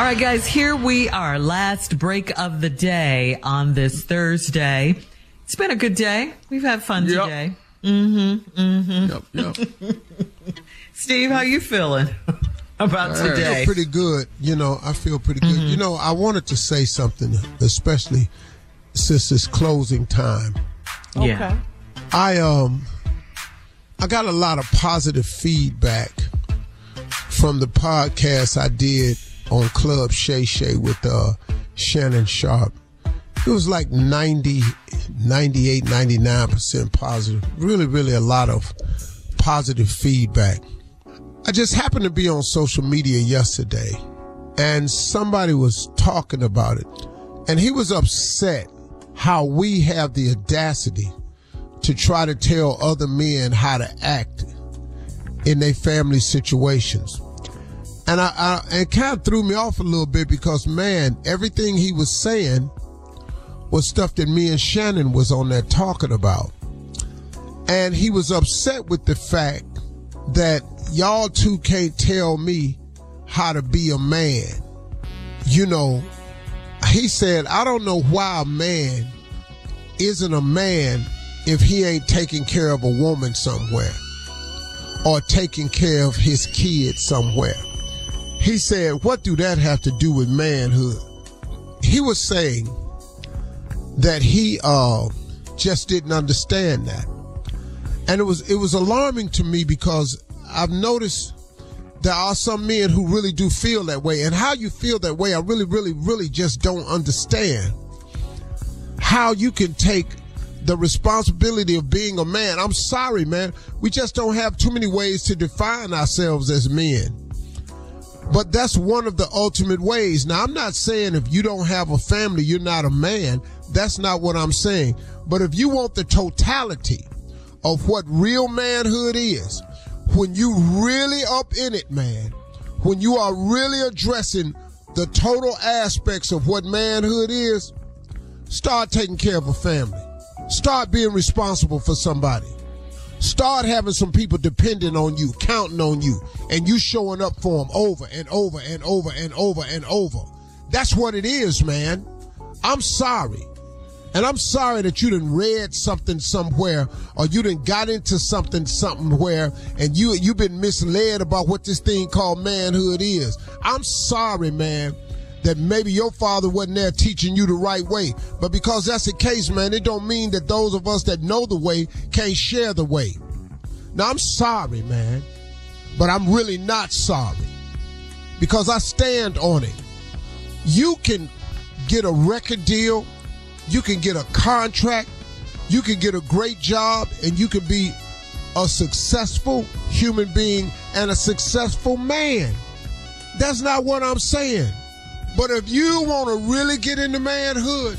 All right, guys, here we are. Last break of the day on this Thursday. It's been a good day. We've had fun yep. today. Mm-hmm. Mm-hmm. Yep, yep. Steve, how you feeling about today? I feel pretty good. You know, I feel pretty good. Mm-hmm. You know, I wanted to say something, especially since it's closing time. Yeah. I um I got a lot of positive feedback from the podcast I did on Club Shay Shay with uh, Shannon Sharpe. It was like 90, 98, 99% positive. Really, really a lot of positive feedback. I just happened to be on social media yesterday and somebody was talking about it and he was upset how we have the audacity to try to tell other men how to act in their family situations. And I, I it kind of threw me off a little bit because man, everything he was saying was stuff that me and Shannon was on there talking about. And he was upset with the fact that y'all two can't tell me how to be a man. You know, he said, I don't know why a man isn't a man if he ain't taking care of a woman somewhere or taking care of his kids somewhere. He said, What do that have to do with manhood? He was saying that he uh, just didn't understand that. And it was it was alarming to me because I've noticed there are some men who really do feel that way. And how you feel that way, I really, really, really just don't understand. How you can take the responsibility of being a man. I'm sorry, man. We just don't have too many ways to define ourselves as men. But that's one of the ultimate ways. Now, I'm not saying if you don't have a family, you're not a man. That's not what I'm saying. But if you want the totality of what real manhood is, when you really up in it, man, when you are really addressing the total aspects of what manhood is, start taking care of a family. Start being responsible for somebody. Start having some people depending on you, counting on you, and you showing up for them over and over and over and over and over. That's what it is, man. I'm sorry. And I'm sorry that you didn't read something somewhere or you didn't got into something somewhere and you you've been misled about what this thing called manhood is. I'm sorry, man that maybe your father wasn't there teaching you the right way. But because that's the case, man, it don't mean that those of us that know the way can't share the way. Now I'm sorry, man, but I'm really not sorry because I stand on it. You can get a record deal, you can get a contract, you can get a great job, and you can be a successful human being and a successful man. That's not what I'm saying. But if you want to really get into manhood,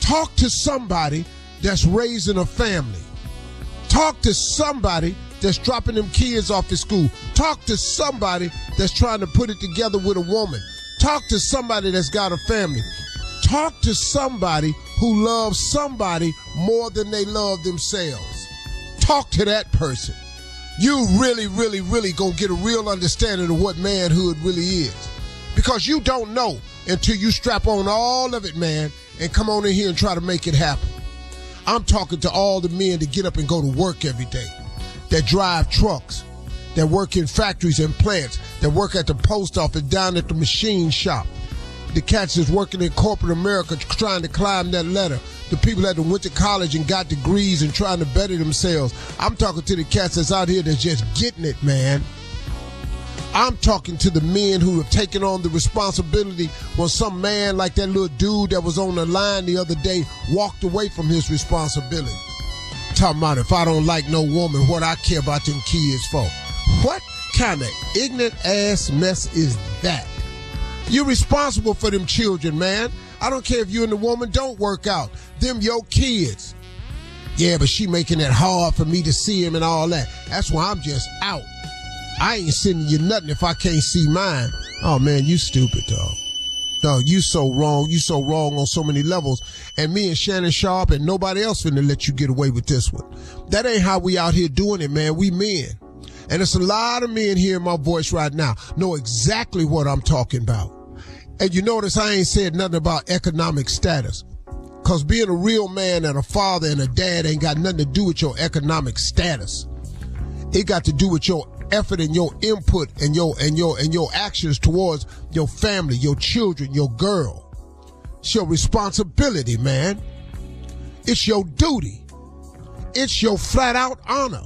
talk to somebody that's raising a family. Talk to somebody that's dropping them kids off at school. Talk to somebody that's trying to put it together with a woman. Talk to somebody that's got a family. Talk to somebody who loves somebody more than they love themselves. Talk to that person. You really, really, really gonna get a real understanding of what manhood really is. Because you don't know until you strap on all of it, man, and come on in here and try to make it happen. I'm talking to all the men that get up and go to work every day, that drive trucks, that work in factories and plants, that work at the post office, down at the machine shop. The cats that's working in corporate America trying to climb that ladder. The people that went to college and got degrees and trying to better themselves. I'm talking to the cats that's out here that's just getting it, man. I'm talking to the men who have taken on the responsibility when some man like that little dude that was on the line the other day walked away from his responsibility. Talking about if I don't like no woman, what I care about them kids for. What kind of ignorant ass mess is that? You're responsible for them children, man. I don't care if you and the woman don't work out. Them your kids. Yeah, but she making it hard for me to see him and all that. That's why I'm just out. I ain't sending you nothing if I can't see mine. Oh man, you stupid dog. No, you so wrong. You so wrong on so many levels. And me and Shannon Sharpe and nobody else finna let you get away with this one. That ain't how we out here doing it, man. We men. And there's a lot of men hearing my voice right now know exactly what I'm talking about. And you notice I ain't said nothing about economic status. Cause being a real man and a father and a dad ain't got nothing to do with your economic status. It got to do with your effort and your input and your and your and your actions towards your family, your children, your girl. It's your responsibility, man. It's your duty. It's your flat out honor.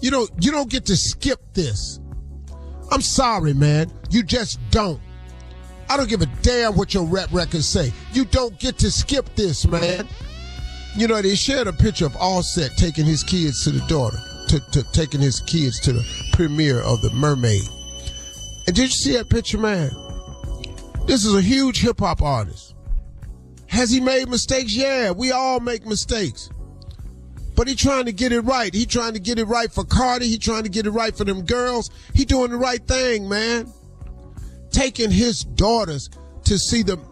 You don't you don't get to skip this. I'm sorry, man. You just don't. I don't give a damn what your rap records say. You don't get to skip this, man. You know, they shared a picture of Offset taking his kids to the daughter, to, to taking his kids to the premiere of The Mermaid. And did you see that picture, man? This is a huge hip hop artist. Has he made mistakes? Yeah, we all make mistakes. But he trying to get it right. He trying to get it right for Cardi. He trying to get it right for them girls. He doing the right thing, man taking his daughters to see them.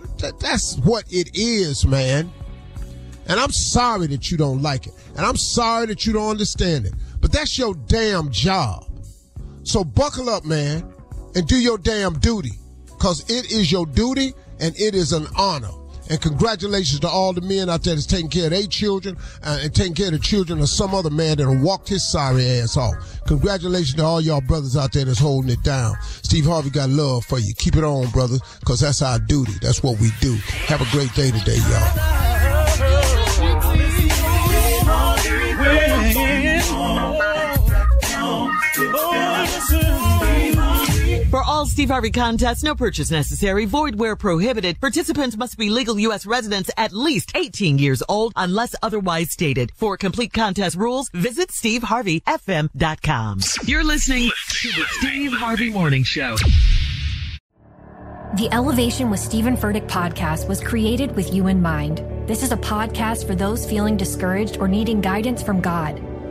That's what it is, man. And I'm sorry that you don't like it. And I'm sorry that you don't understand it. But that's your damn job. So buckle up, man, and do your damn duty. Cause it is your duty and it is an honor. And congratulations to all the men out there that's taking care of their children uh, and taking care of the children of some other man that walked his sorry ass off. Congratulations to all y'all brothers out there that's holding it down. Steve Harvey got love for you. Keep it on, brother, because that's our duty. That's what we do. Have a great day today, y'all. Steve Harvey contest. no purchase necessary, void where prohibited. Participants must be legal U.S. residents at least 18 years old unless otherwise stated. For complete contest rules, visit SteveHarveyFM.com. You're listening to the Steve Harvey Morning Show. The Elevation with Steven Furtick podcast was created with you in mind. This is a podcast for those feeling discouraged or needing guidance from God.